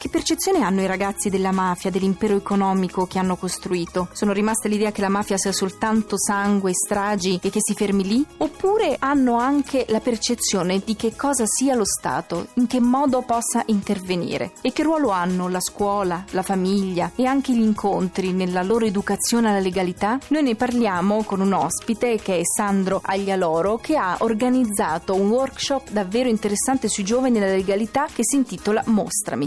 Che percezione hanno i ragazzi della mafia, dell'impero economico che hanno costruito? Sono rimaste l'idea che la mafia sia soltanto sangue, stragi e che si fermi lì? Oppure hanno anche la percezione di che cosa sia lo Stato, in che modo possa intervenire e che ruolo hanno la scuola, la famiglia e anche gli incontri nella loro educazione alla legalità? Noi ne parliamo con un ospite che è Sandro Aglialoro che ha organizzato un workshop davvero interessante sui giovani e la legalità che si intitola Mostrami.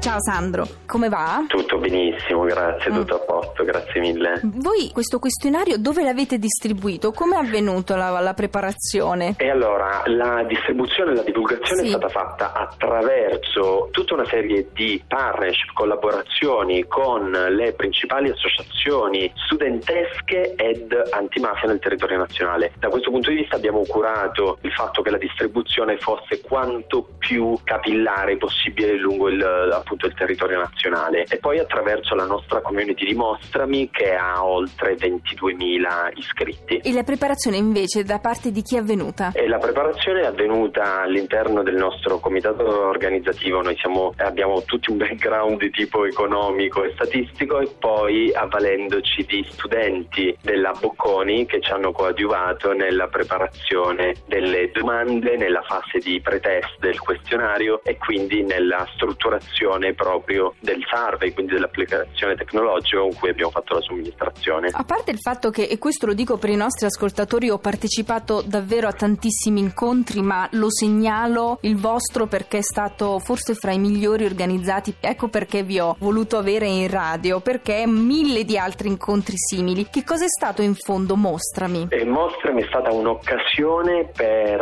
Ciao Sandro, come va? Tutto benissimo, grazie, Mm. tutto a posto, grazie mille. Voi questo questionario dove l'avete distribuito? Come è avvenuto la, la preparazione? E allora, la distribuzione e la divulgazione Sì. è stata fatta attraverso tutta una serie di partnership, collaborazioni con le principali associazioni studentesche ed antimafia nel territorio nazionale. Da questo punto di vista abbiamo curato il fatto che la distribuzione fosse quanto più capillare possibile lungo il, appunto, il territorio nazionale e poi attraverso la nostra community di Mostrami che ha oltre 22.000 iscritti. E la preparazione invece da parte di chi è avvenuta? E la preparazione è avvenuta all'interno del nostro comitato organizzativo, noi siamo- abbiamo tutti un background di tipo economico e statistico e poi avvalendoci di studenti della Bocconi che ci hanno coadiuvato nella preparazione delle domande, nella fase di pretest del questionario e quindi nella strutturazione proprio del survey, quindi dell'applicazione tecnologica con cui abbiamo fatto la somministrazione. A parte il fatto che, e questo lo dico per i nostri ascoltatori, ho partecipato davvero a tantissimi incontri, ma lo segnalo il vostro perché è stato forse fra i migliori organizzati. Ecco perché vi ho voluto avere in radio, perché mille di altri incontri simili. Che cosa è stato in fondo? Mostrami. E Mostrami è stata un'occasione per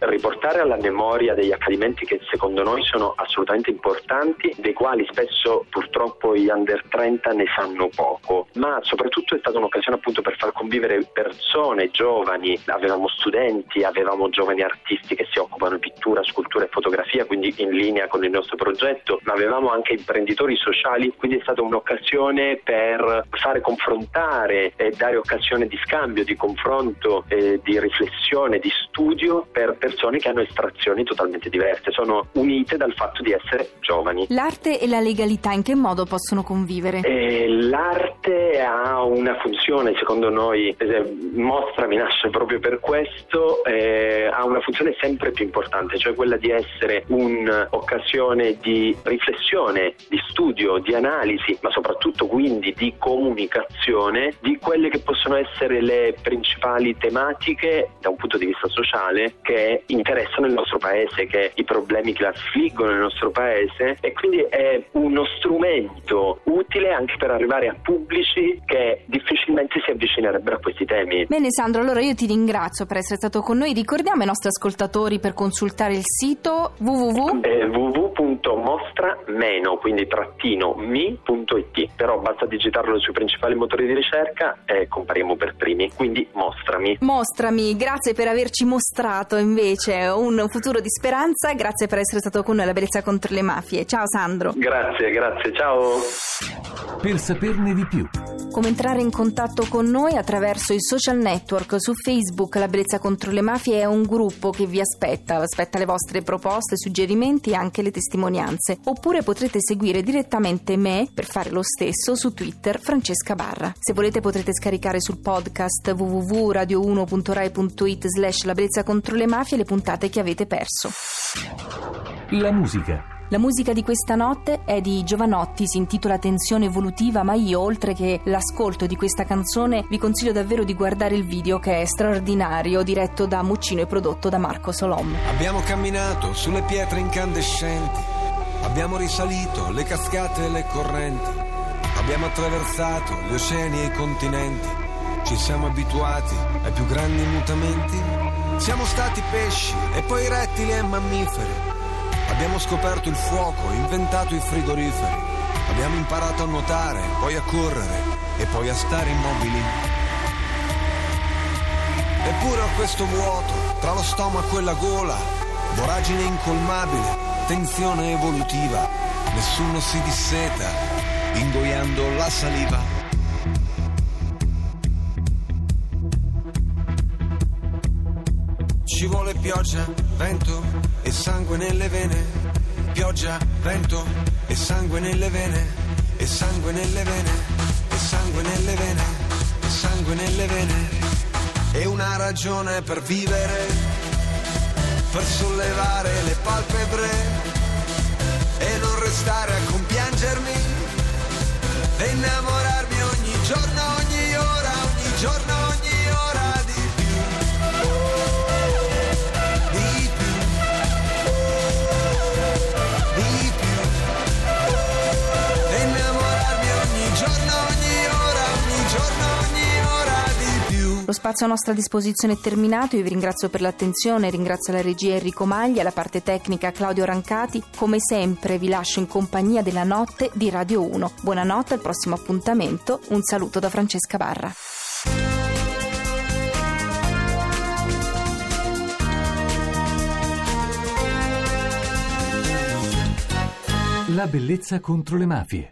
eh, riportare alla memoria degli accadimenti che secondo noi sono assolutamente importanti, dei quali spesso purtroppo gli under 30 ne sanno poco, ma soprattutto è stata un'occasione appunto per far convivere persone giovani, avevamo studenti, avevamo giovani artisti che si occupano di pittura, scultura e fotografia, quindi in linea con il nostro progetto, ma avevamo anche imprenditori sociali, quindi è stata un'occasione per fare confrontare e dare occasione di scambio, di confronto, eh, di riflessione, di studio per persone che hanno estrazioni totalmente diverse, sono unite dal fatto di essere giovani. L'arte e la legalità in che modo possono convivere? E l'arte ha una funzione, secondo noi, eh, Mostrami nasce proprio per questo, eh, ha una funzione sempre più importante, cioè quella di essere un'occasione di riflessione, di studio, di analisi, ma soprattutto quindi di comunicazione di quelle che possono essere le principali tematiche da un punto di vista sociale che interessano il nostro paese, che i problemi che affliggono il nostro paese e quindi è uno strumento utile anche per arrivare a pubblici che difficilmente si avvicinerebbero a questi temi. Bene Sandro, allora io ti ringrazio per essere stato con noi. Ricordiamo ai nostri ascoltatori per consultare il sito www. Eh, www.mostra-meno, quindi trattino mi.it, però basta digitarlo sui principali motori di ricerca e compariamo per primi, quindi mostrami. Mostrami, grazie per averci mostrato invece un futuro di speranza, grazie per essere stato con noi alla Bellezza contro le mafie. Ciao Sandro. Grazie, grazie, ciao. Per saperne di più. Come entrare in contatto con noi attraverso i social network su Facebook La Bellezza contro le mafie è un gruppo che vi aspetta, aspetta le vostre proposte, suggerimenti e anche le testimonianze. Oppure potrete seguire direttamente me per fare lo stesso su Twitter Francesca Barra. Se volete potrete scaricare sul podcast www.radio1.rai.it slash La Bellezza contro le mafie le puntate che avete perso. La musica. La musica di questa notte è di Giovanotti, si intitola Tensione evolutiva, ma io, oltre che l'ascolto di questa canzone, vi consiglio davvero di guardare il video che è straordinario, diretto da Muccino e prodotto da Marco Solom. Abbiamo camminato sulle pietre incandescenti, abbiamo risalito le cascate e le correnti, abbiamo attraversato gli oceani e i continenti, ci siamo abituati ai più grandi mutamenti, siamo stati pesci e poi rettili e mammiferi, abbiamo scoperto il fuoco, inventato i frigoriferi, Abbiamo imparato a nuotare, poi a correre e poi a stare immobili. Eppure ho questo vuoto tra lo stomaco e la gola, voragine incolmabile, tensione evolutiva, nessuno si disseta, ingoiando la saliva. Ci vuole pioggia, vento e sangue nelle vene. Pioggia, vento e sangue nelle vene. E sangue nelle vene. E sangue nelle vene. E sangue nelle vene. E una ragione per vivere. Per sollevare le palpebre. E non restare a compiangermi. E innamorarmi ogni giorno, ogni ora, ogni giorno, spazio a nostra disposizione è terminato, io vi ringrazio per l'attenzione, ringrazio la regia Enrico Maglia, la parte tecnica Claudio Rancati, come sempre vi lascio in compagnia della notte di Radio 1. Buonanotte, al prossimo appuntamento, un saluto da Francesca Barra. La bellezza contro le mafie.